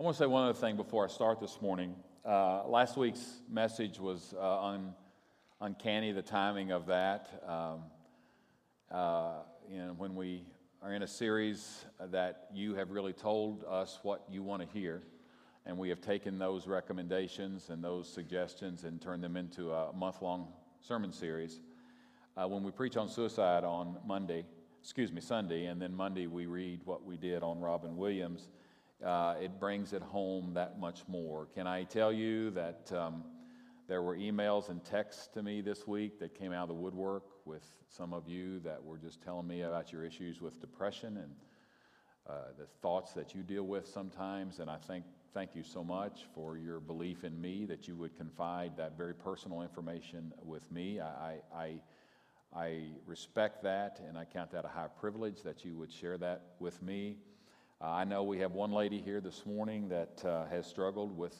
I want to say one other thing before I start this morning. Uh, last week's message was uh, un, uncanny, the timing of that. Um, uh, know, when we are in a series that you have really told us what you want to hear, and we have taken those recommendations and those suggestions and turned them into a month long sermon series. Uh, when we preach on suicide on Monday, excuse me, Sunday, and then Monday we read what we did on Robin Williams, uh, it brings it home that much more. Can I tell you that um, there were emails and texts to me this week that came out of the woodwork with some of you that were just telling me about your issues with depression and uh, the thoughts that you deal with sometimes. And I think thank you so much for your belief in me that you would confide that very personal information with me. I, I, I respect that and I count that a high privilege that you would share that with me. Uh, I know we have one lady here this morning that uh, has struggled with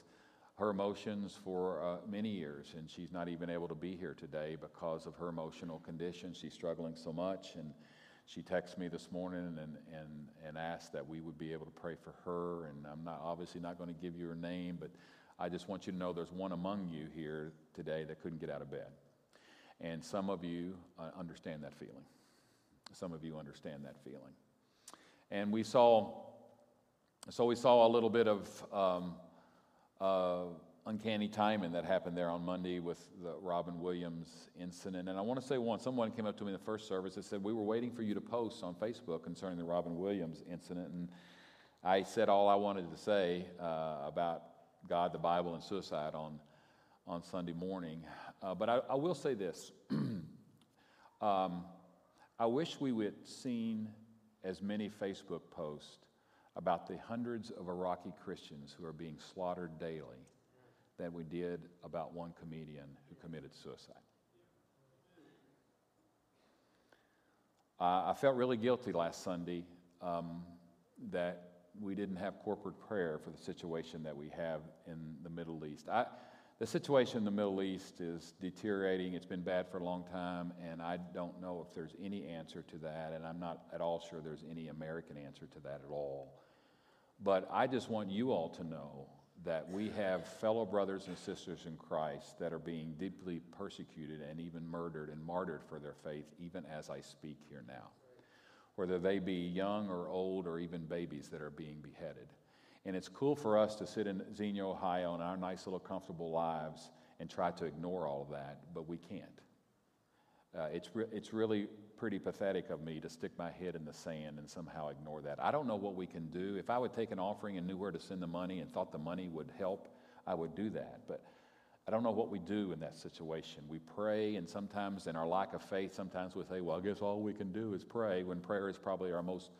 her emotions for uh, many years, and she's not even able to be here today because of her emotional condition. She's struggling so much, and she texted me this morning and, and, and asked that we would be able to pray for her. And I'm not obviously not going to give you her name, but I just want you to know there's one among you here today that couldn't get out of bed. And some of you uh, understand that feeling. Some of you understand that feeling. And we saw, so we saw a little bit of um, uh, uncanny timing that happened there on Monday with the Robin Williams incident. And I want to say one someone came up to me in the first service and said, We were waiting for you to post on Facebook concerning the Robin Williams incident. And I said all I wanted to say uh, about God, the Bible, and suicide on, on Sunday morning. Uh, but I, I, will say this um, I wish we would seen as many Facebook posts about the hundreds of Iraqi Christians who are being slaughtered daily than we did about one comedian who committed suicide. I felt really guilty last Sunday um, that we didn't have corporate prayer for the situation that we have in the Middle East. I, the situation in the Middle East is deteriorating. It's been bad for a long time, and I don't know if there's any answer to that, and I'm not at all sure there's any American answer to that at all. But I just want you all to know that we have fellow brothers and sisters in Christ that are being deeply persecuted and even murdered and martyred for their faith, even as I speak here now. Whether they be young or old or even babies that are being beheaded. And it's cool for us to sit in Xenia, Ohio, in our nice little comfortable lives and try to ignore all of that, but we can't. Uh, it's, re- it's really pretty pathetic of me to stick my head in the sand and somehow ignore that. I don't know what we can do. If I would take an offering and knew where to send the money and thought the money would help, I would do that. But I don't know what we do in that situation. We pray, and sometimes in our lack of faith, sometimes we say, well, I guess all we can do is pray, when prayer is probably our most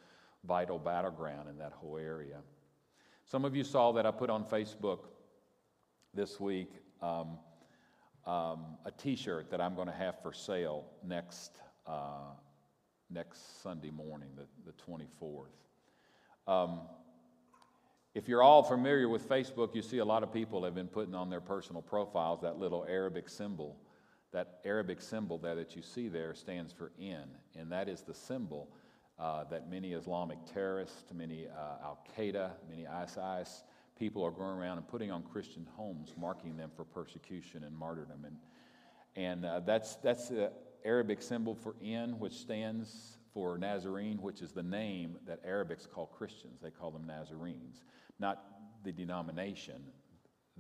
vital battleground in that whole area. Some of you saw that I put on Facebook this week um, um, a t shirt that I'm going to have for sale next uh, next Sunday morning, the, the 24th. Um, if you're all familiar with Facebook, you see a lot of people have been putting on their personal profiles that little Arabic symbol. That Arabic symbol there that you see there stands for N, and that is the symbol uh, that many Islamic terrorists, many uh, Al Qaeda, many ISIS people are going around and putting on Christian homes, marking them for persecution and martyrdom. And, and uh, that's, that's uh, Arabic symbol for N, which stands for Nazarene, which is the name that Arabics call Christians. They call them Nazarenes, not the denomination,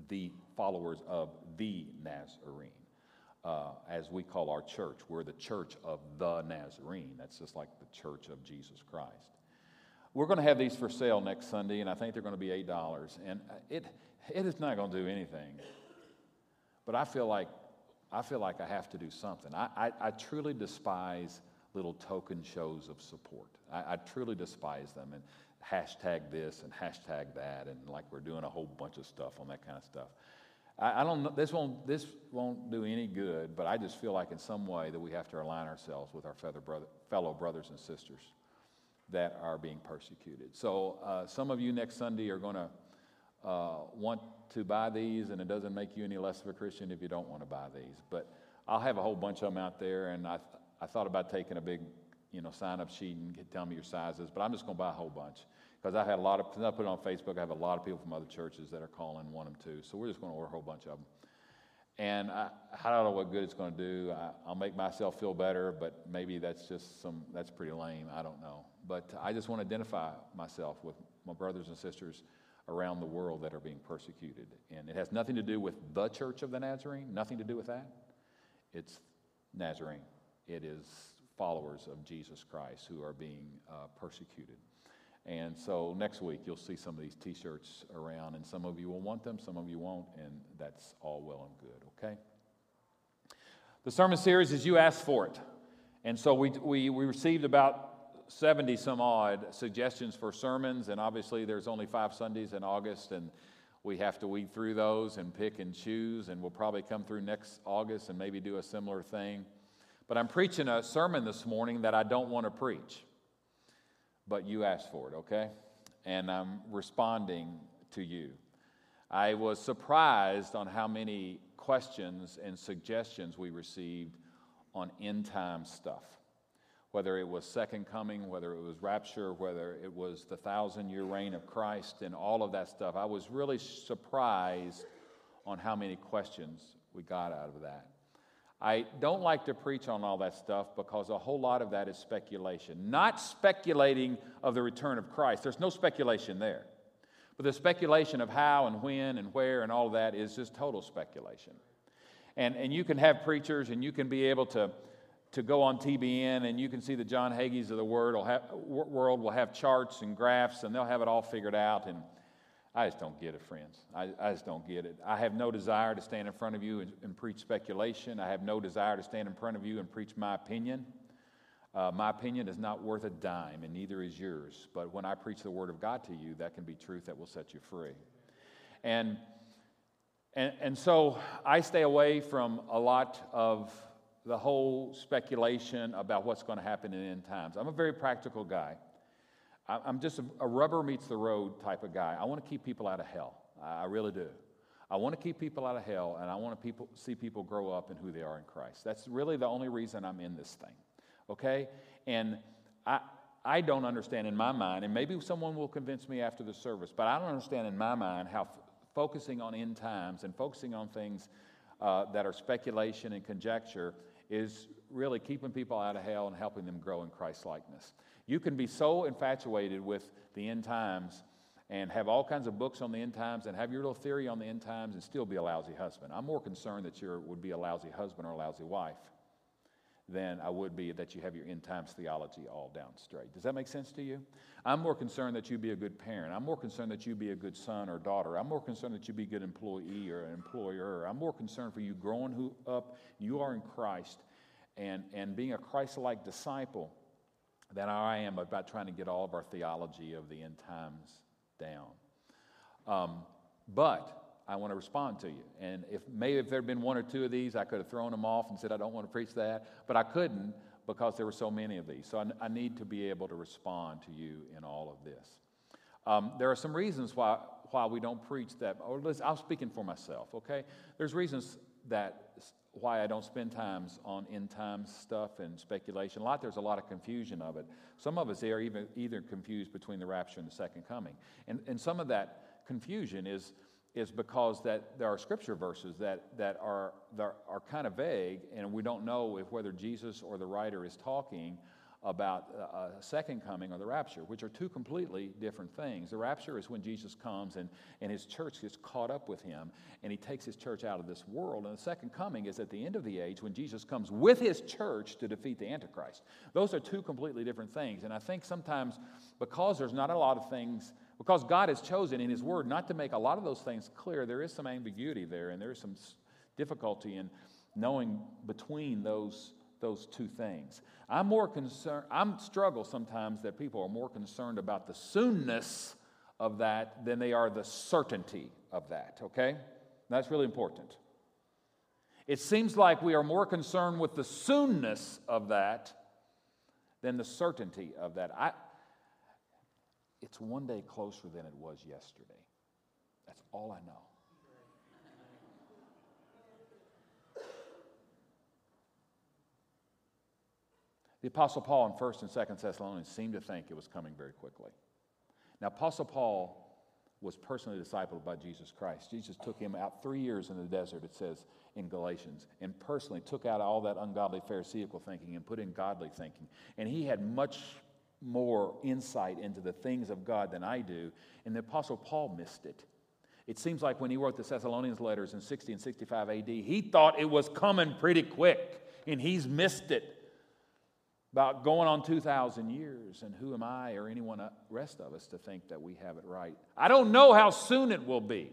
the followers of the Nazarene. Uh, as we call our church, we're the church of the Nazarene. That's just like the church of Jesus Christ. We're going to have these for sale next Sunday, and I think they're going to be $8. And it, it is not going to do anything. But I feel like I feel like I have to do something. I, I, I truly despise little token shows of support. I, I, truly despise them and hashtag this and hashtag that and like we're doing a whole bunch of stuff on that kind of stuff. I, I don't know, this won't, this won't do any good, but I just feel like in some way that we have to align ourselves with our brother, fellow brothers and sisters that are being persecuted. So uh, some of you next Sunday are going to uh, want to buy these, and it doesn't make you any less of a Christian if you don't want to buy these. But I'll have a whole bunch of them out there, and I, th- I thought about taking a big, you know, sign-up sheet and get, tell me your sizes, but I'm just going to buy a whole bunch Because I had a lot of, I put it on Facebook, I have a lot of people from other churches that are calling, want them too. So we're just going to order a whole bunch of them. And I, I don't know what good it's going to do. I, I'll make myself feel better, but maybe that's just some, that's pretty lame. I don't know. But I just want to identify myself with my brothers and sisters around the world that are being persecuted. And it has nothing to do with the Church of the Nazarene, nothing to do with that. It's Nazarene, it is followers of Jesus Christ who are being uh, persecuted. And so next week you'll see some of these t shirts around, and some of you will want them, some of you won't, and that's all well and good, okay? The sermon series is You Asked for It. And so we, we, we received about 70 some odd suggestions for sermons, and obviously there's only five Sundays in August, and we have to weed through those and pick and choose, and we'll probably come through next August and maybe do a similar thing. But I'm preaching a sermon this morning that I don't want to preach, but you asked for it, okay? And I'm responding to you. I was surprised on how many questions and suggestions we received on end time stuff whether it was second coming, whether it was rapture, whether it was the thousand year reign of Christ, and all of that stuff. I was really surprised on how many questions we got out of that. I don't like to preach on all that stuff because a whole lot of that is speculation. Not speculating of the return of Christ, there's no speculation there. But the speculation of how and when and where and all of that is just total speculation. And, and you can have preachers and you can be able to to go on TBN and you can see the John Hagees of the world will, have, world will have charts and graphs and they'll have it all figured out. And I just don't get it, friends. I, I just don't get it. I have no desire to stand in front of you and, and, preach speculation. I have no desire to stand in front of you and preach my opinion. Uh, my opinion is not worth a dime, and neither is yours. But when I preach the Word of God to you, that can be truth that will set you free. And, and, and so I stay away from a lot of the whole speculation about what's going to happen in end times. I'm a very practical guy. I'm just a, rubber meets the road type of guy. I want to keep people out of hell. I really do. I want to keep people out of hell, and I want to people, see people grow up in who they are in Christ. That's really the only reason I'm in this thing. Okay? And I, I don't understand in my mind, and maybe someone will convince me after the service, but I don't understand in my mind how f- focusing on end times and focusing on things uh, that are speculation and conjecture is really keeping people out of hell and helping them grow in Christ likeness. You can be so infatuated with the end times and have all kinds of books on the end times and have your little theory on the end times and still be a lousy husband. I'm more concerned that you would be a lousy husband or a lousy wife than I would be that you have your end times theology all down straight. Does that make sense to you? I'm more concerned that you be a good parent. I'm more concerned that you be a good son or daughter. I'm more concerned that you be a good employee or employer. I'm more concerned for you growing who, up. You are in Christ and, and being a Christ like disciple than I am about trying to get all of our theology of the end times down. Um, but I want to respond to you. And if maybe if there had been one or two of these, I could have thrown them off and said, I don't want to preach that. But I couldn't because there were so many of these. So I, I need to be able to respond to you in all of this. Um, there are some reasons why, why we don't preach that. Or I'm speaking for myself, okay? There's reasons that why I don't spend times on end times stuff and speculation. A lot there's a lot of confusion of it. Some of us are even either confused between the rapture and the second coming. And, and some of that confusion is is because that there are scripture verses that, that, are, that are kind of vague, and we don't know if whether Jesus or the writer is talking about a second coming or the rapture, which are two completely different things. The rapture is when Jesus comes and, and his church gets caught up with him and he takes his church out of this world. And the second coming is at the end of the age when Jesus comes with his church to defeat the Antichrist. Those are two completely different things. And I think sometimes because there's not a lot of things because God has chosen in His Word not to make a lot of those things clear, there is some ambiguity there, and there is some difficulty in knowing between those, those two things. I'm more concerned, I'm struggle sometimes that people are more concerned about the soonness of that than they are the certainty of that, okay? That's really important. It seems like we are more concerned with the soonness of that than the certainty of that. I, it's one day closer than it was yesterday. That's all I know. The Apostle Paul in 1st and 2nd Thessalonians seemed to think it was coming very quickly. Now, Apostle Paul was personally discipled by Jesus Christ. Jesus took him out three years in the desert, it says in Galatians, and personally took out all that ungodly Pharisaical thinking and put in godly thinking. And he had much more insight into the things of God than I do, and the Apostle Paul missed it. It seems like when he wrote the Thessalonians letters in 60 and 65 AD, he thought it was coming pretty quick, and he's missed it about going on 2,000 years. And who am I or anyone uh, rest of us to think that we have it right? I don't know how soon it will be.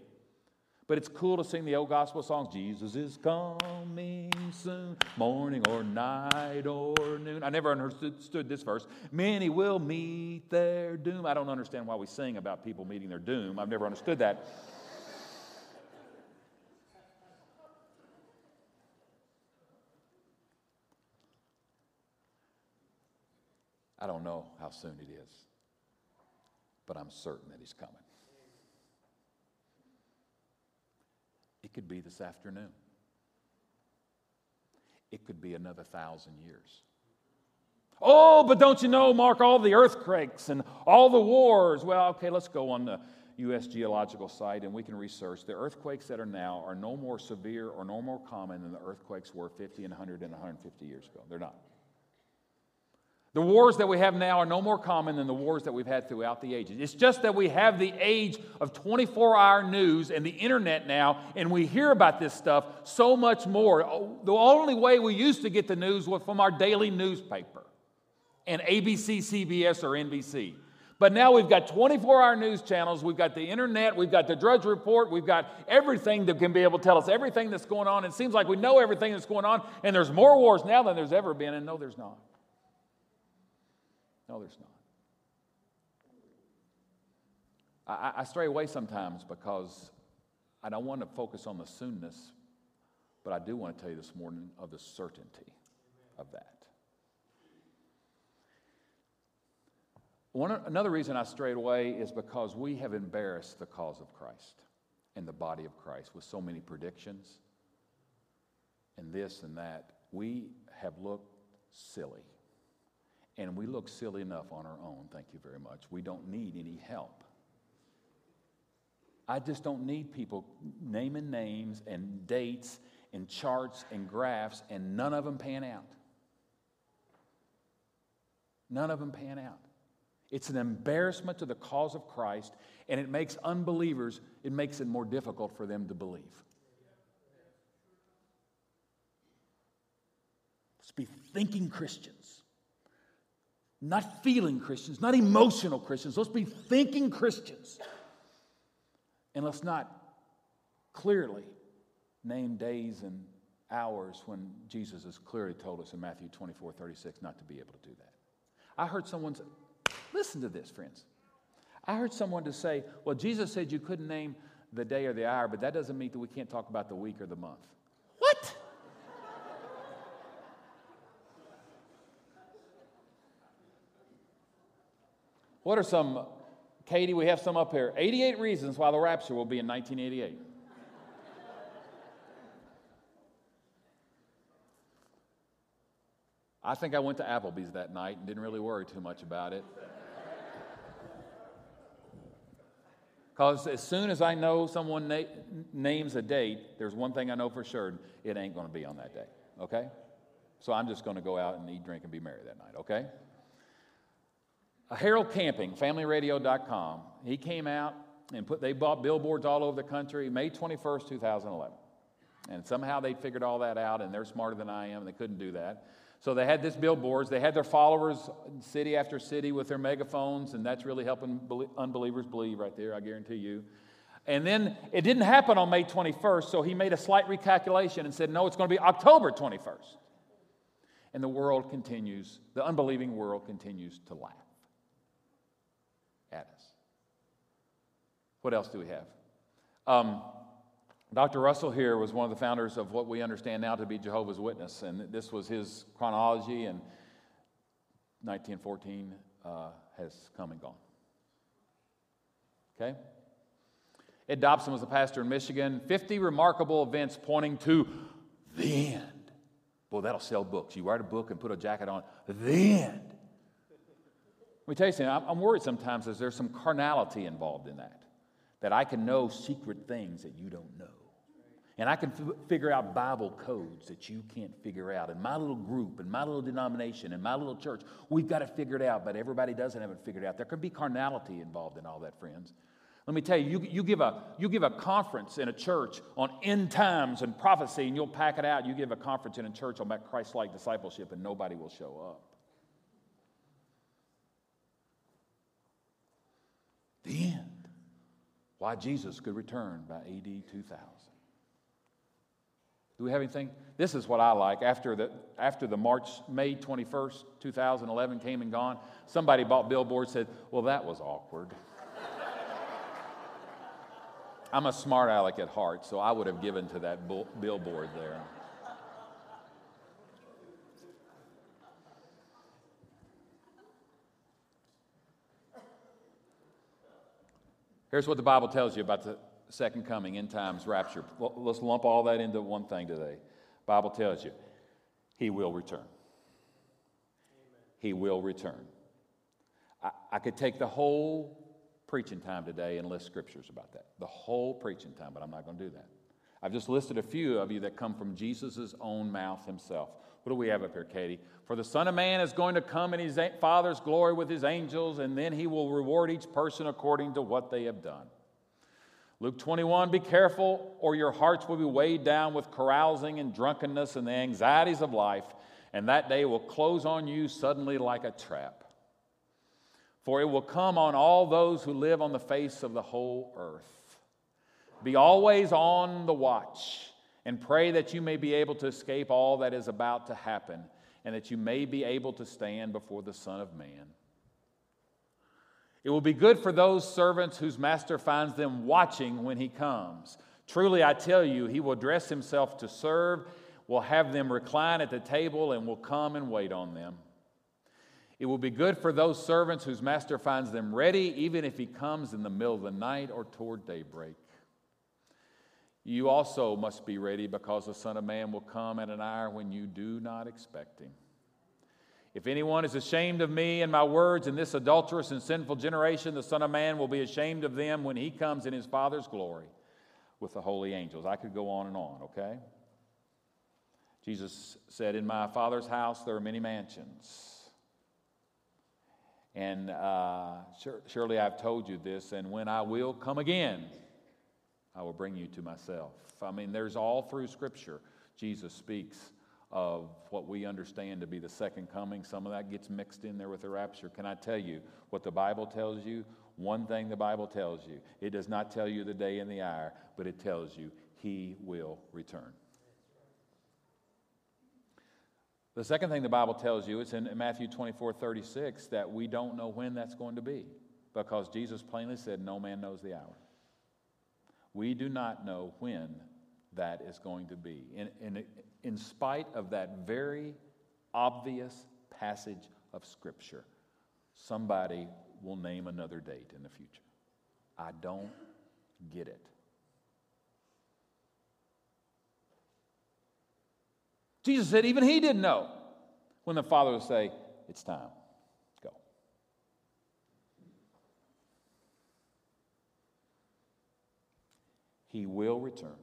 But it's cool to sing the old gospel songs. Jesus is coming soon, morning or night or noon. I never understood this verse. Many will meet their doom. I don't understand why we sing about people meeting their doom. I've never understood that. I don't know how soon it is, but I'm certain that he's coming. It could be this afternoon. It could be another thousand years. Oh, but don't you know, Mark, all the earthquakes and all the wars? Well, okay, let's go on the U.S. geological site and we can research. The earthquakes that are now are no more severe or no more common than the earthquakes were 50 and 100 and 150 years ago. They're not. The wars that we have now are no more common than the wars that we've had throughout the ages. It's just that we have the age of 24 hour news and the internet now, and we hear about this stuff so much more. The only way we used to get the news was from our daily newspaper and ABC, CBS, or NBC. But now we've got 24 hour news channels, we've got the internet, we've got the Drudge Report, we've got everything that can be able to tell us everything that's going on. It seems like we know everything that's going on, and there's more wars now than there's ever been, and no, there's not. No, there's not. I, I stray away sometimes because I don't want to focus on the soonness, but I do want to tell you this morning of the certainty of that. One, another reason I strayed away is because we have embarrassed the cause of Christ and the body of Christ with so many predictions and this and that. We have looked silly. And we look silly enough on our own, thank you very much. We don't need any help. I just don't need people naming names and dates and charts and graphs, and none of them pan out. None of them pan out. It's an embarrassment to the cause of Christ, and it makes unbelievers, it makes it more difficult for them to believe. Let's be thinking Christians. Not feeling Christians, not emotional Christians. Let's be thinking Christians. And let's not clearly name days and hours when Jesus has clearly told us in Matthew 24 36 not to be able to do that. I heard someone say, listen to this, friends. I heard someone to say, well, Jesus said you couldn't name the day or the hour, but that doesn't mean that we can't talk about the week or the month. What are some, Katie, we have some up here. 88 reasons why the rapture will be in 1988. I think I went to Applebee's that night and didn't really worry too much about it. Because as soon as I know someone na- names a date, there's one thing I know for sure it ain't going to be on that day, okay? So I'm just going to go out and eat, drink, and be merry that night, okay? Harold Camping, familyradio.com, he came out and put, they bought billboards all over the country May 21st, 2011. And somehow they figured all that out, and they're smarter than I am, and they couldn't do that. So they had this billboards. They had their followers city after city with their megaphones, and that's really helping unbelievers believe right there, I guarantee you. And then it didn't happen on May 21st, so he made a slight recalculation and said, no, it's going to be October 21st. And the world continues, the unbelieving world continues to laugh. What else do we have? Um, Dr. Russell here was one of the founders of what we understand now to be Jehovah's Witness, and this was his chronology, and 1914 uh, has come and gone. Okay? Ed Dobson was a pastor in Michigan. 50 remarkable events pointing to the end. Boy, that'll sell books. You write a book and put a jacket on, the end. Let me tell you something, I'm worried sometimes that there's some carnality involved in that, that I can know secret things that you don't know. And I can f- figure out Bible codes that you can't figure out. In my little group, in my little denomination, in my little church, we've got it figured out, but everybody doesn't have it figured out. There could be carnality involved in all that, friends. Let me tell you, you, you, give a, you give a conference in a church on end times and prophecy, and you'll pack it out. You give a conference in a church on that Christ like discipleship, and nobody will show up. The end. Why Jesus could return by AD 2000. Do we have anything? This is what I like. After the, after the March, May 21st, 2011 came and gone, somebody bought billboards said, Well, that was awkward. I'm a smart aleck at heart, so I would have given to that billboard there. Here's what the Bible tells you about the second coming, end times, rapture. Let's lump all that into one thing today. Bible tells you he will return. He will return. I, I could take the whole preaching time today and list scriptures about that. The whole preaching time, but I'm not going to do that. I've just listed a few of you that come from Jesus' own mouth himself. What do we have up here, Katie? For the Son of Man is going to come in his Father's glory with his angels, and then he will reward each person according to what they have done. Luke 21 Be careful, or your hearts will be weighed down with carousing and drunkenness and the anxieties of life, and that day will close on you suddenly like a trap. For it will come on all those who live on the face of the whole earth. Be always on the watch, and pray that you may be able to escape all that is about to happen, and that you may be able to stand before the Son of Man. It will be good for those servants whose master finds them watching when he comes. Truly, I tell you, he will dress himself to serve, will have them recline at the table, and will come and wait on them. It will be good for those servants whose master finds them ready, even if he comes in the middle of the night or toward daybreak. You also must be ready because the Son of Man will come at an hour when you do not expect him. If anyone is ashamed of me and my words in this adulterous and sinful generation, the Son of Man will be ashamed of them when he comes in his Father's glory with the holy angels. I could go on and on, okay? Jesus said, In my Father's house there are many mansions. And uh, surely I've told you this, and when I will come again, I will bring you to myself. I mean, there's all through Scripture, Jesus speaks of what we understand to be the second coming. Some of that gets mixed in there with the rapture. Can I tell you what the Bible tells you? One thing the Bible tells you it does not tell you the day and the hour, but it tells you he will return. The second thing the Bible tells you, it's in Matthew 24 36, that we don't know when that's going to be because Jesus plainly said, No man knows the hour. We do not know when that is going to be. In, in, in spite of that very obvious passage of Scripture, somebody will name another date in the future. I don't get it. Jesus said even he didn't know when the Father would say, It's time, go. He will return.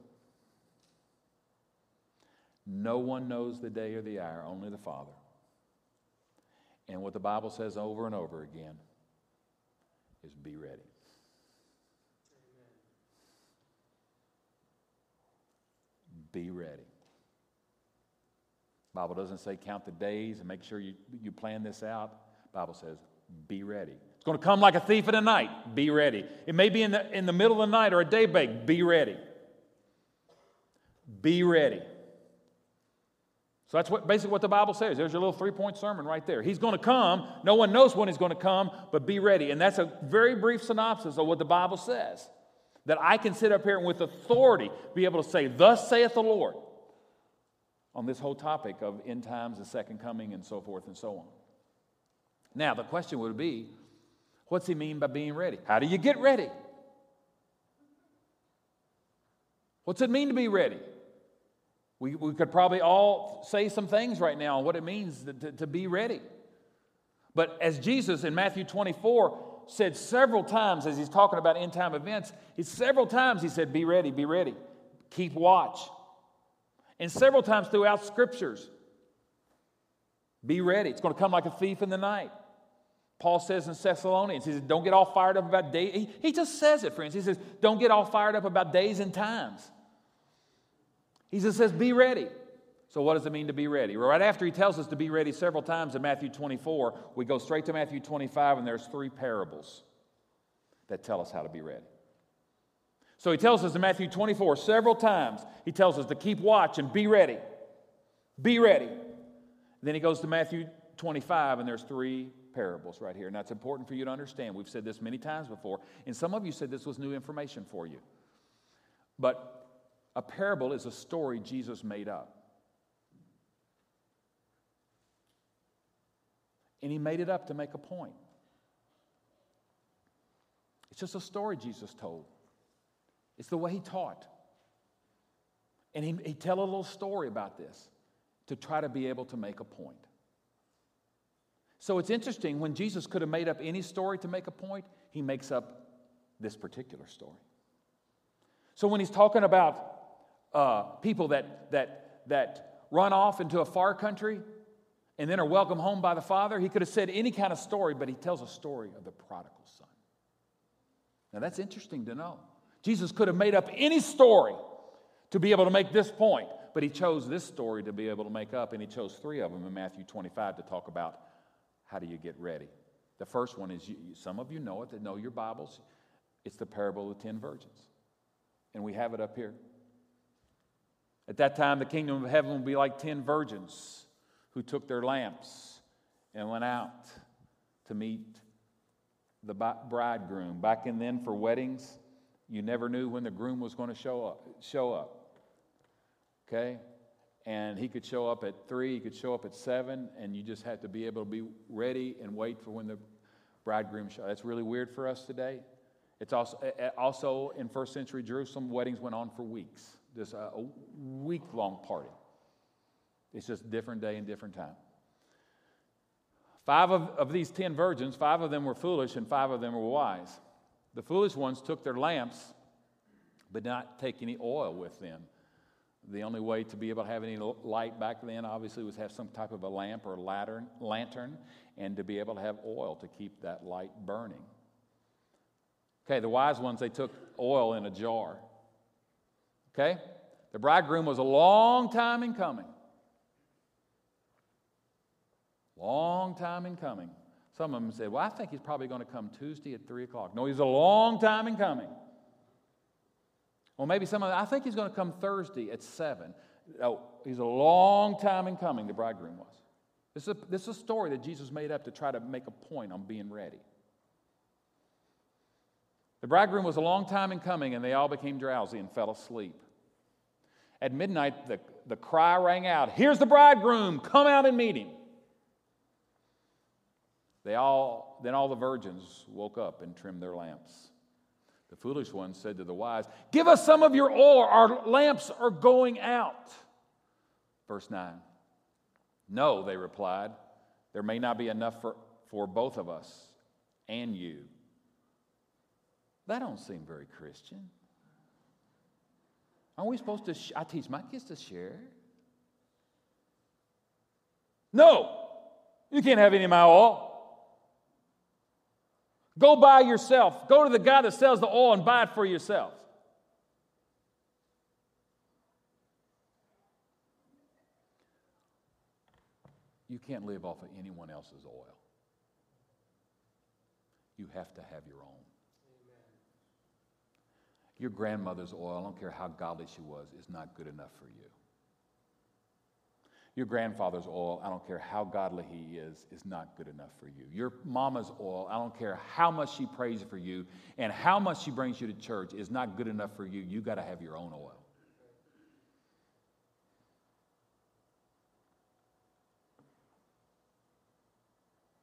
No one knows the day or the hour, only the Father. And what the Bible says over and over again is be ready. Be ready. Bible doesn't say count the days and make sure you, you plan this out. Bible says be ready. It's going to come like a thief in the night. Be ready. It may be in the, in the middle of the night or a day break. Be ready. Be ready. So that's what basically what the Bible says. There's your little three-point sermon right there. He's going to come. No one knows when he's going to come, but be ready. And that's a very brief synopsis of what the Bible says. That I can sit up here and with authority be able to say, Thus saith the Lord, on this whole topic of end times, the second coming, and so forth and so on. Now, the question would be, what's he mean by being ready? How do you get ready? What's it mean to be ready? We, we could probably all say some things right now on what it means to, to, to be ready. But as Jesus in Matthew 24 said several times as he's talking about end time events, he several times he said, Be ready, be ready, keep watch. And several times throughout scriptures, be ready. It's going to come like a thief in the night. Paul says in Thessalonians, he says, Don't get all fired up about days. He, he just says it, friends. He says, Don't get all fired up about days and times. He just says, Be ready. So, what does it mean to be ready? Right after he tells us to be ready several times in Matthew 24, we go straight to Matthew 25, and there's three parables that tell us how to be ready. So, he tells us in Matthew 24 several times, he tells us to keep watch and be ready. Be ready. Then he goes to Matthew 25, and there's three parables right here. And that's important for you to understand. We've said this many times before, and some of you said this was new information for you. But a parable is a story Jesus made up. And he made it up to make a point. It's just a story Jesus told. It's the way he taught. And he, he tell a little story about this to try to be able to make a point. So it's interesting when Jesus could have made up any story to make a point, he makes up this particular story. So when he's talking about uh, people that, that, that run off into a far country and then are welcomed home by the Father. He could have said any kind of story, but he tells a story of the prodigal son. Now that's interesting to know. Jesus could have made up any story to be able to make this point, but he chose this story to be able to make up, and he chose three of them in Matthew 25 to talk about how do you get ready. The first one is you, some of you know it that know your Bibles. It's the parable of the ten virgins. And we have it up here. At that time, the kingdom of heaven will be like ten virgins who took their lamps and went out to meet the bridegroom. Back in then, for weddings, you never knew when the groom was going to show up. Show up. Okay? And he could show up at three, he could show up at seven, and you just had to be able to be ready and wait for when the bridegroom show. That's really weird for us today. It's also also in first century Jerusalem, weddings went on for weeks. Just a, a week long party. It's just different day and different time. Five of, of these ten virgins, five of them were foolish and five of them were wise. The foolish ones took their lamps, but not take any oil with them. The only way to be able to have any light back then, obviously, was have some type of a lamp or lantern, lantern and to be able to have oil to keep that light burning. Okay, the wise ones, they took oil in a jar. Okay? The bridegroom was a long time in coming. Long time in coming. Some of them said, Well, I think he's probably going to come Tuesday at 3 o'clock. No, he's a long time in coming. Well, maybe some of them, I think he's going to come Thursday at 7. No, he's a long time in coming, the bridegroom was. This is, a, this is a story that Jesus made up to try to make a point on being ready. The bridegroom was a long time in coming, and they all became drowsy and fell asleep. At midnight, the, the cry rang out Here's the bridegroom, come out and meet him. They all, then all the virgins woke up and trimmed their lamps. The foolish ones said to the wise, Give us some of your oil, our lamps are going out. Verse 9. No, they replied, there may not be enough for, for both of us and you. That don't seem very Christian. Aren't we supposed to? Sh- I teach my kids to share. No, you can't have any of my oil. Go buy yourself. Go to the guy that sells the oil and buy it for yourself. You can't live off of anyone else's oil. You have to have your own. Your grandmother's oil, I don't care how godly she was, is not good enough for you. Your grandfather's oil, I don't care how godly he is, is not good enough for you. Your mama's oil, I don't care how much she prays for you and how much she brings you to church, is not good enough for you. You got to have your own oil.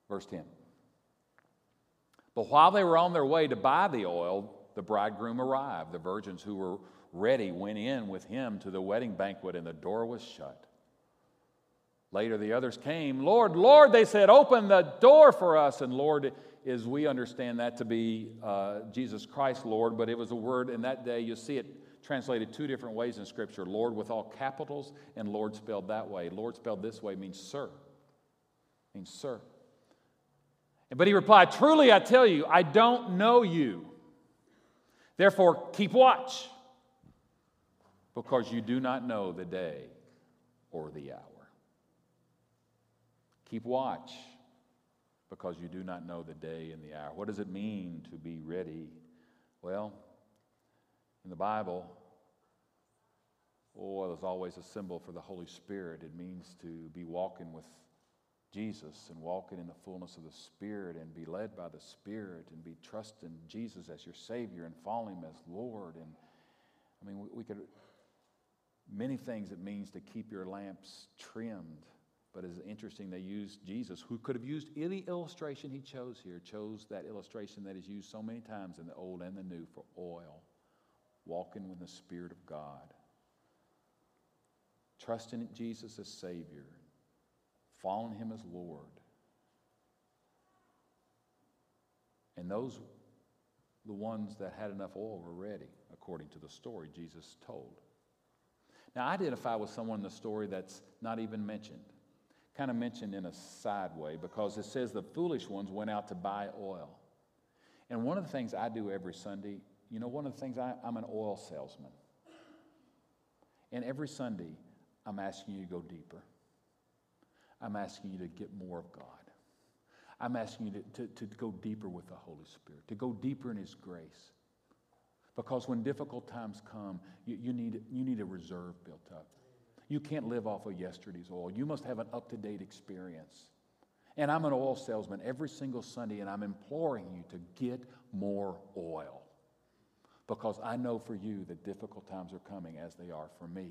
Verse 10. But while they were on their way to buy the oil, the bridegroom arrived. The virgins who were ready went in with him to the wedding banquet, and the door was shut. Later, the others came. Lord, Lord, they said, open the door for us. And Lord is, we understand that to be uh, Jesus Christ, Lord, but it was a word in that day, you see it translated two different ways in Scripture Lord with all capitals, and Lord spelled that way. Lord spelled this way means sir. Means sir. But he replied, Truly I tell you, I don't know you. Therefore, keep watch, because you do not know the day or the hour. Keep watch because you do not know the day and the hour. What does it mean to be ready? Well, in the Bible, oh, there's always a symbol for the Holy Spirit. It means to be walking with Jesus and walking in the fullness of the Spirit and be led by the Spirit and be trusting Jesus as your Savior and following Him as Lord. And I mean, we, we could, many things it means to keep your lamps trimmed but it's interesting they used Jesus, who could have used any illustration he chose here, chose that illustration that is used so many times in the Old and the New for oil, walking with the Spirit of God, trusting in Jesus as Savior, following him as Lord. And those, the ones that had enough oil, were ready, according to the story Jesus told. Now, I identify with someone in the story that's not even mentioned kind of mentioned in a side way because it says the foolish ones went out to buy oil. And one of the things I do every Sunday, you know, one of the things I, I'm an oil salesman. And every Sunday, I'm asking you to go deeper. I'm asking you to get more of God. I'm asking you to, to, to go deeper with the Holy Spirit, to go deeper in His grace. Because when difficult times come, you, you, need, you need a reserve built up. You can't live off of yesterday's oil. You must have an up to date experience. And I'm an oil salesman every single Sunday, and I'm imploring you to get more oil. Because I know for you that difficult times are coming as they are for me.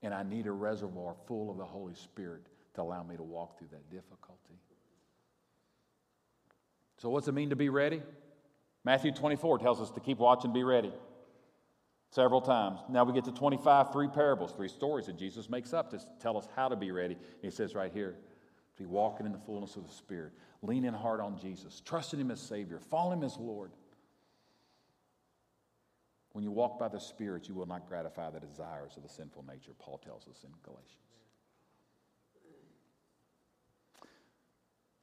And I need a reservoir full of the Holy Spirit to allow me to walk through that difficulty. So, what's it mean to be ready? Matthew 24 tells us to keep watch and be ready several times. Now we get to 25, three parables, three stories that Jesus makes up to tell us how to be ready. he says right here, to be walking in the fullness of the Spirit, leaning hard on Jesus, trusting Him as Savior, following Him as Lord. When you walk by the Spirit, you will not gratify the desires of the sinful nature, Paul tells us in Galatians.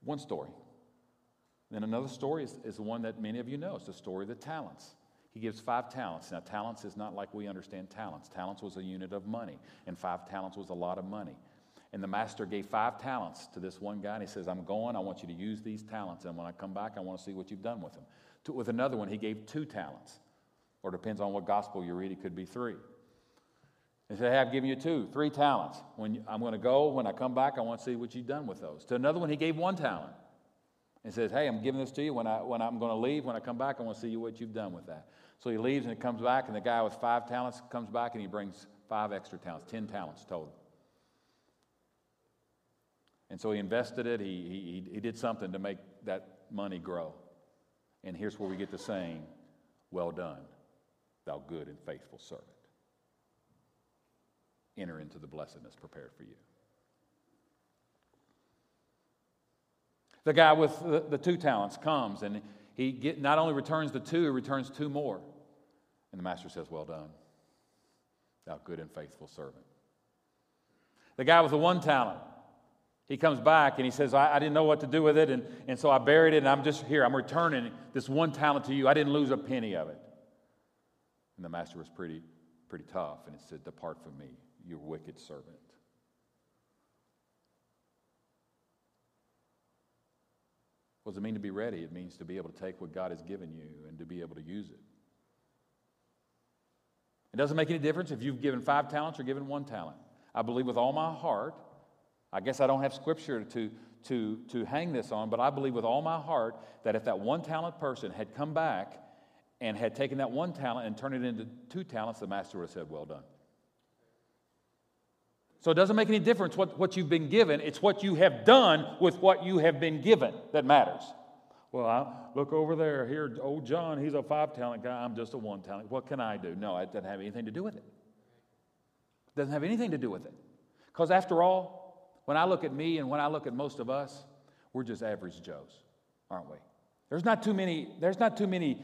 One story. Then another story is, is the one that many of you know. It's the story of the talents. He gives five talents. Now, talents is not like we understand talents. Talents was a unit of money, and five talents was a lot of money. And the master gave five talents to this one guy, and he says, I'm going, I want you to use these talents, and when I come back, I want to see what you've done with them. To, with another one, he gave two talents, or depends on what gospel you read, it could be three. He said, Hey, I've given you two, three talents. When you, I'm going to go, when I come back, I want to see what you've done with those. To another one, he gave one talent. And says, Hey, I'm giving this to you. When, I, when I'm going to leave, when I come back, I want to see what you've done with that. So he leaves and he comes back, and the guy with five talents comes back and he brings five extra talents, 10 talents total. And so he invested it, he, he, he did something to make that money grow. And here's where we get the saying, Well done, thou good and faithful servant. Enter into the blessedness prepared for you. The guy with the, the two talents comes and he get, not only returns the two, he returns two more. And the master says, Well done, thou good and faithful servant. The guy with the one talent, he comes back and he says, I, I, didn't know what to do with it, and, and so I buried it, and I'm just here. I'm returning this one talent to you. I didn't lose a penny of it. And the master was pretty, pretty tough, and he said, Depart from me, you wicked servant. What does it mean to be ready? It means to be able to take what God has given you and to be able to use it. It doesn't make any difference if you've given five talents or given one talent. I believe with all my heart, I guess I don't have scripture to, to, to hang this on, but I believe with all my heart that if that one talent person had come back and had taken that one talent and turned it into two talents, the master would have said, Well done. So it doesn't make any difference what, what you've been given, it's what you have done with what you have been given that matters. Well, I look over there. Here, old John, he's a five talent guy. I'm just a one talent. What can I do? No, it doesn't have anything to do with it. It doesn't have anything to do with it. Because after all, when I look at me and when I look at most of us, we're just average Joes, aren't we? There's not too many, there's not too many,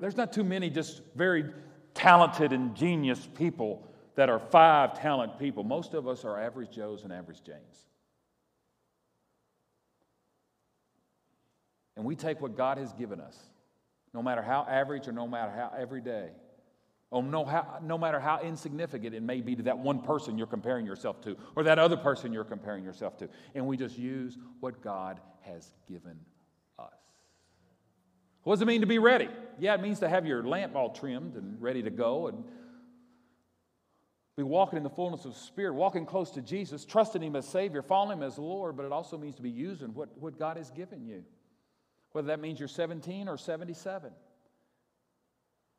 there's not too many just very talented and genius people that are five talent people. Most of us are average Joes and average Janes. And we take what God has given us, no matter how average or no matter how everyday, or oh, no, how, no matter how insignificant it may be to that one person you're comparing yourself to, or that other person you're comparing yourself to. And we just use what God has given us. What does it mean to be ready? Yeah, it means to have your lamp all trimmed and ready to go and be walking in the fullness of Spirit, walking close to Jesus, trusting Him as Savior, following Him as Lord, but it also means to be using what, what God has given you. Whether that means you're 17 or 77.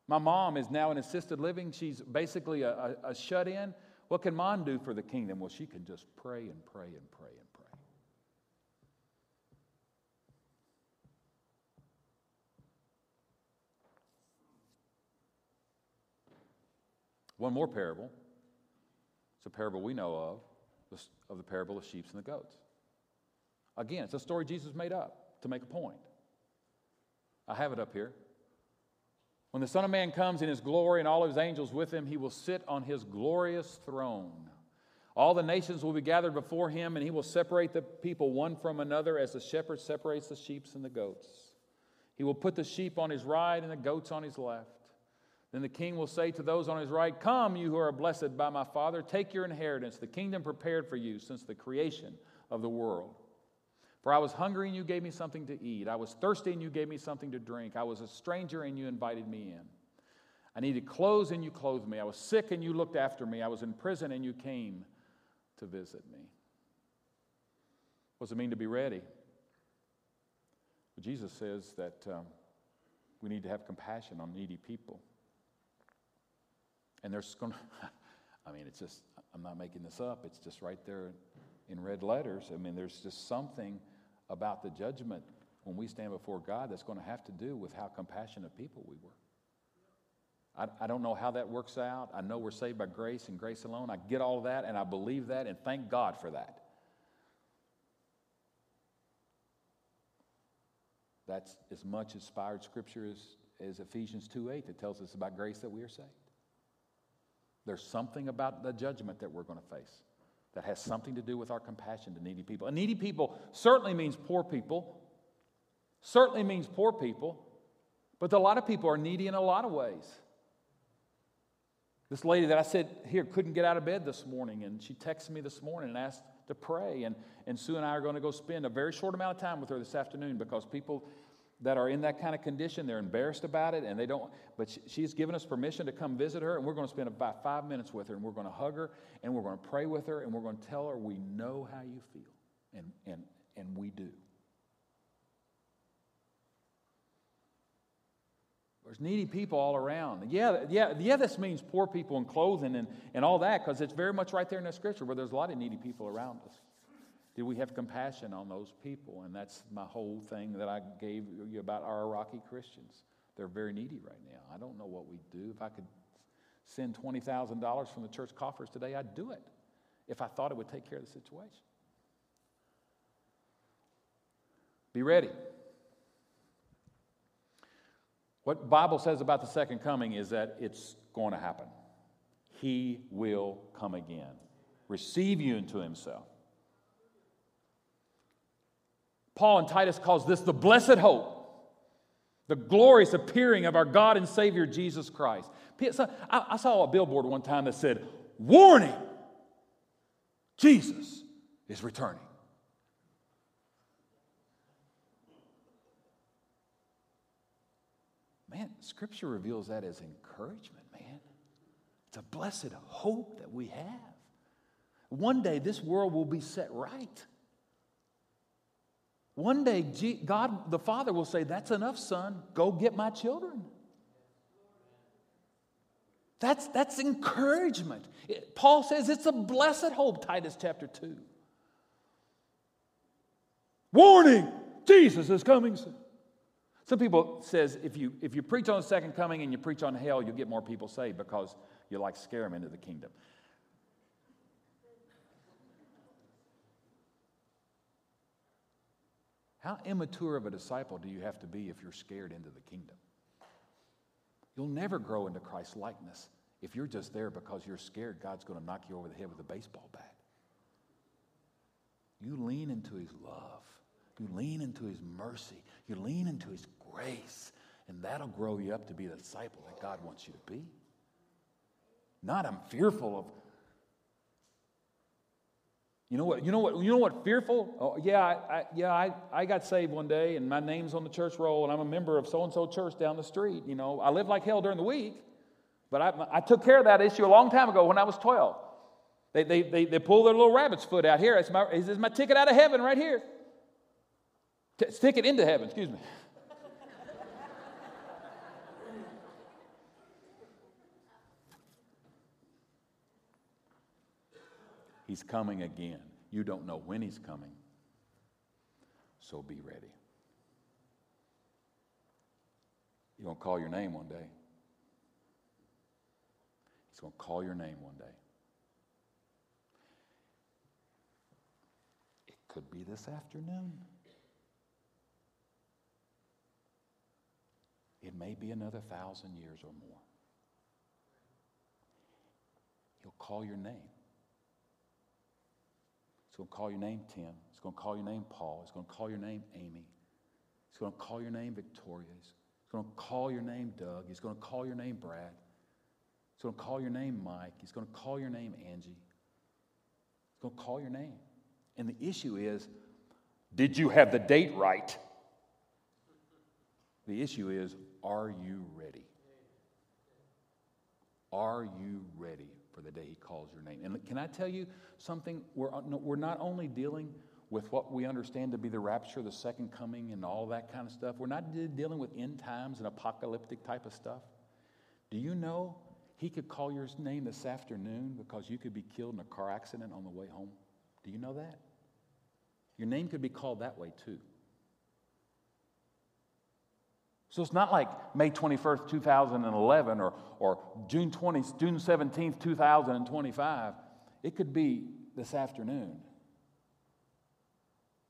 My mom is now in assisted living. She's basically a, a, a shut in. What can mom do for the kingdom? Well, she can just pray and pray and pray and pray. One more parable. It's a parable we know of, of the parable of sheep and the goats. Again, it's a story Jesus made up to make a point. I have it up here. When the Son of Man comes in his glory and all of his angels with him, he will sit on his glorious throne. All the nations will be gathered before him, and he will separate the people one from another as the shepherd separates the sheep and the goats. He will put the sheep on his right and the goats on his left. Then the king will say to those on his right, Come, you who are blessed by my Father, take your inheritance, the kingdom prepared for you since the creation of the world. For I was hungry and you gave me something to eat. I was thirsty and you gave me something to drink. I was a stranger and you invited me in. I needed clothes and you clothed me. I was sick and you looked after me. I was in prison and you came to visit me. What does it mean to be ready? Well, Jesus says that um, we need to have compassion on needy people. And there's going to, I mean, it's just, I'm not making this up, it's just right there in red letters. I mean, there's just something about the judgment when we stand before God that's going to have to do with how compassionate people we were. I, I, don't know how that works out. I know we're saved by grace and grace alone. I get all of that and I believe that and thank God for that. That's as much inspired scripture as, as Ephesians 2 8 that tells us about grace that we are saved. There's something about the judgment that we're going to face that has something to do with our compassion to needy people. And needy people certainly means poor people, certainly means poor people, but a lot of people are needy in a lot of ways. This lady that I said here couldn't get out of bed this morning, and she texted me this morning and asked to pray. And, and Sue and I are going to go spend a very short amount of time with her this afternoon because people that are in that kind of condition, they're embarrassed about it and they don't, but she, she's given us permission to come visit her and we're going to spend about five minutes with her and we're going to hug her and we're going to pray with her and we're going to tell her we know how you feel. And, and, and we do. There's needy people all around. Yeah, yeah, yeah, this means poor people and clothing and, and all that because it's very much right there in the scripture where there's a lot of needy people around us. Do we have compassion on those people? And that's my whole thing that I gave you about our Iraqi Christians. They're very needy right now. I don't know what we'd do. If I could send $20,000 from the church coffers today, I'd do it if I thought it would take care of the situation. Be ready. What Bible says about the second coming is that it's going to happen. He will come again. Receive you into himself. Paul and Titus calls this the blessed hope, the glorious appearing of our God and Savior Jesus Christ. I saw a billboard one time that said, Warning, Jesus is returning. Man, Scripture reveals that as encouragement, man. It's a blessed hope that we have. One day this world will be set right. One day, God the Father will say, That's enough, son. Go get my children. That's, that's encouragement. It, Paul says it's a blessed hope, Titus chapter 2. Warning, Jesus is coming soon. Some people says if you, if you preach on the second coming and you preach on hell, you'll get more people saved because you like scare them into the kingdom. How immature of a disciple do you have to be if you're scared into the kingdom? You'll never grow into Christ's likeness if you're just there because you're scared God's going to knock you over the head with a baseball bat. You lean into His love, you lean into His mercy, you lean into His grace, and that'll grow you up to be the disciple that God wants you to be. Not I'm fearful of. You know what? You know what? You know what? Fearful? Oh, yeah, I, yeah. I, I got saved one day, and my name's on the church roll, and I'm a member of so and so church down the street. You know, I live like hell during the week, but I, I took care of that issue a long time ago when I was 12. They, they, they, they pull their little rabbit's foot out here. It's my, it's my ticket out of heaven right here. T- ticket into heaven, excuse me. He's coming again. You don't know when he's coming. So be ready. He's going to call your name one day. He's going to call your name one day. It could be this afternoon. It may be another thousand years or more. He'll call your name. He's going to call your name Tim. He's going to call your name Paul. He's going to call your name Amy. He's going to call your name Victoria. He's going to call your name Doug. He's going to call your name Brad. He's going to call your name Mike. He's going to call your name Angie. He's going to call your name. And the issue is did you have the date right? The issue is are you ready? Are you ready for the day he calls your name. And can I tell you something? We're, uh, we're not only dealing with what we understand to be the rapture, the second coming, and all that kind of stuff. We're not dealing with end times and apocalyptic type of stuff. Do you know he could call your name this afternoon because you could be killed in a car accident on the way home? Do you know that? Your name could be called that way too. So it's not like May 21st, 2011 or, or June 20, June 17th, 2025. It could be this afternoon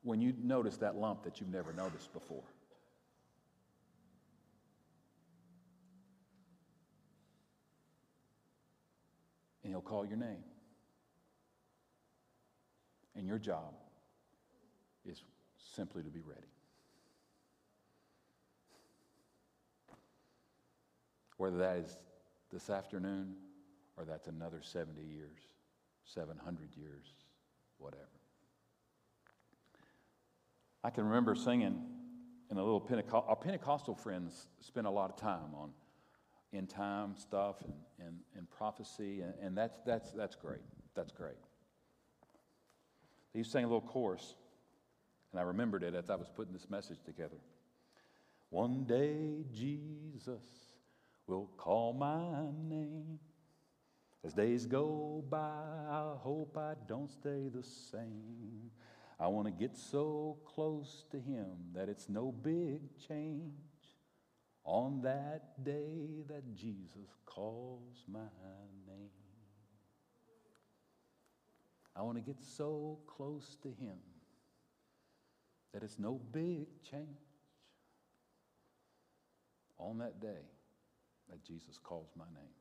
when you notice that lump that you've never noticed before. And he'll call your name. And your job is simply to be ready. Whether that is this afternoon or that's another 70 years, 700 years, whatever. I can remember singing in a little Pentecostal, our Pentecostal friends spend a lot of time on end time stuff and, and, and prophecy, and, and that's, that's, that's great. That's great. They used to sing a little chorus, and I remembered it as I was putting this message together. One day, Jesus will call my name. As days go by, I hope I don't stay the same. I want to get so close to Him that it's no big change on that day that Jesus calls my name. I want to get so close to Him that it's no big change on that day that Jesus calls my name.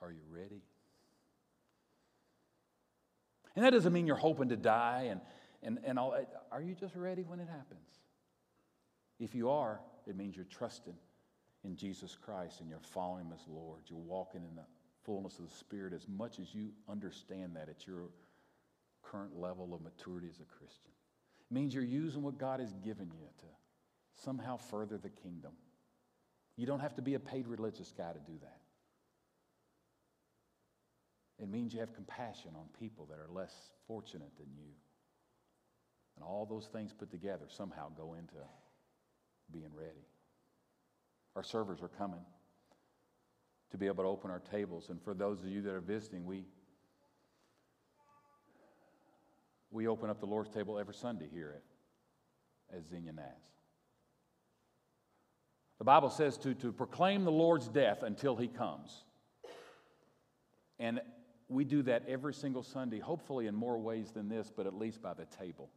Are you ready? And that doesn't mean you're hoping to die and, and, and all. Are you just ready when it happens? If you are, it means you're trusting in Jesus Christ and you're following Him as Lord. You're walking in the fullness of the Spirit as much as you understand that at your current level of maturity as a Christian. It means you're using what God has given you to somehow further the kingdom. You don't have to be a paid religious guy to do that. It means you have compassion on people that are less fortunate than you. And all those things put together somehow go into being ready. Our servers are coming to be able to open our tables. And for those of you that are visiting, we, we open up the Lord's table every Sunday here at, at Naz. The Bible says to, to proclaim the Lord's death until he comes. And we do that every single Sunday, hopefully in more ways than this, but at least by the table.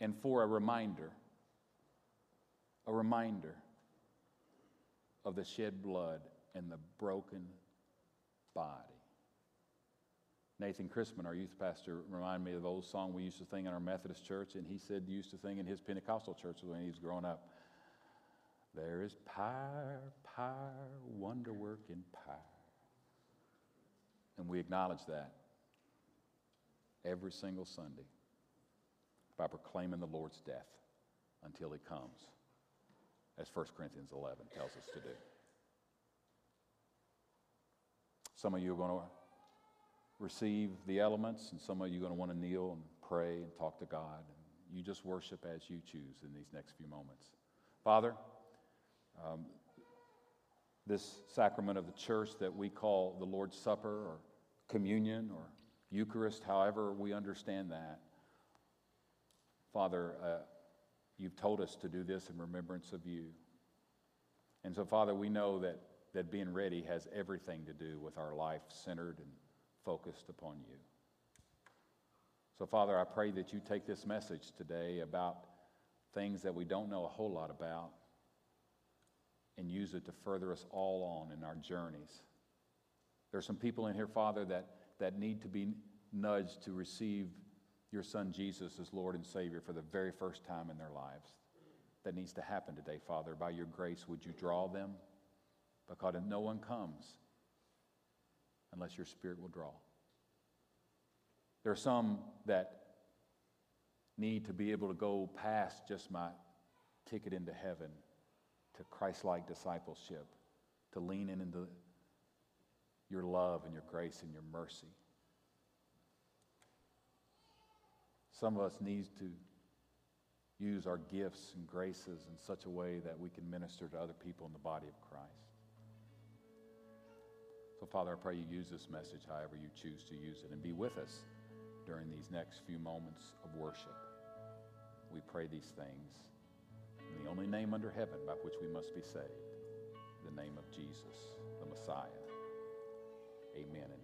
And for a reminder, a reminder of the shed blood and the broken body. Nathan Christman, our youth pastor, reminded me of the old song we used to sing in our Methodist church, and he said he used to sing in his Pentecostal church when he was growing up. There is power, power, wonder working power. And we acknowledge that every single Sunday by proclaiming the Lord's death until he comes, as 1 Corinthians 11 tells us to do. Some of you are going to receive the elements, and some of you are going to want to kneel and pray and talk to God. You just worship as you choose in these next few moments. Father, um, this sacrament of the church that we call the Lord's Supper or communion or Eucharist, however we understand that. Father, uh, you've told us to do this in remembrance of you. And so, Father, we know that, that being ready has everything to do with our life centered and focused upon you. So, Father, I pray that you take this message today about things that we don't know a whole lot about and use it to further us all on in our journeys. There are some people in here, Father, that, that need to be nudged to receive your Son Jesus as Lord and Savior for the very first time in their lives. That needs to happen today, Father. By your grace, would you draw them? Because no one comes unless your Spirit will draw. There are some that need to be able to go past just my ticket into heaven to Christ like discipleship, to lean in into your love and your grace and your mercy. Some of us need to use our gifts and graces in such a way that we can minister to other people in the body of Christ. So, Father, I pray you use this message however you choose to use it and be with us during these next few moments of worship. We pray these things in the only name under heaven by which we must be saved, the name of Jesus, the Messiah. And amen.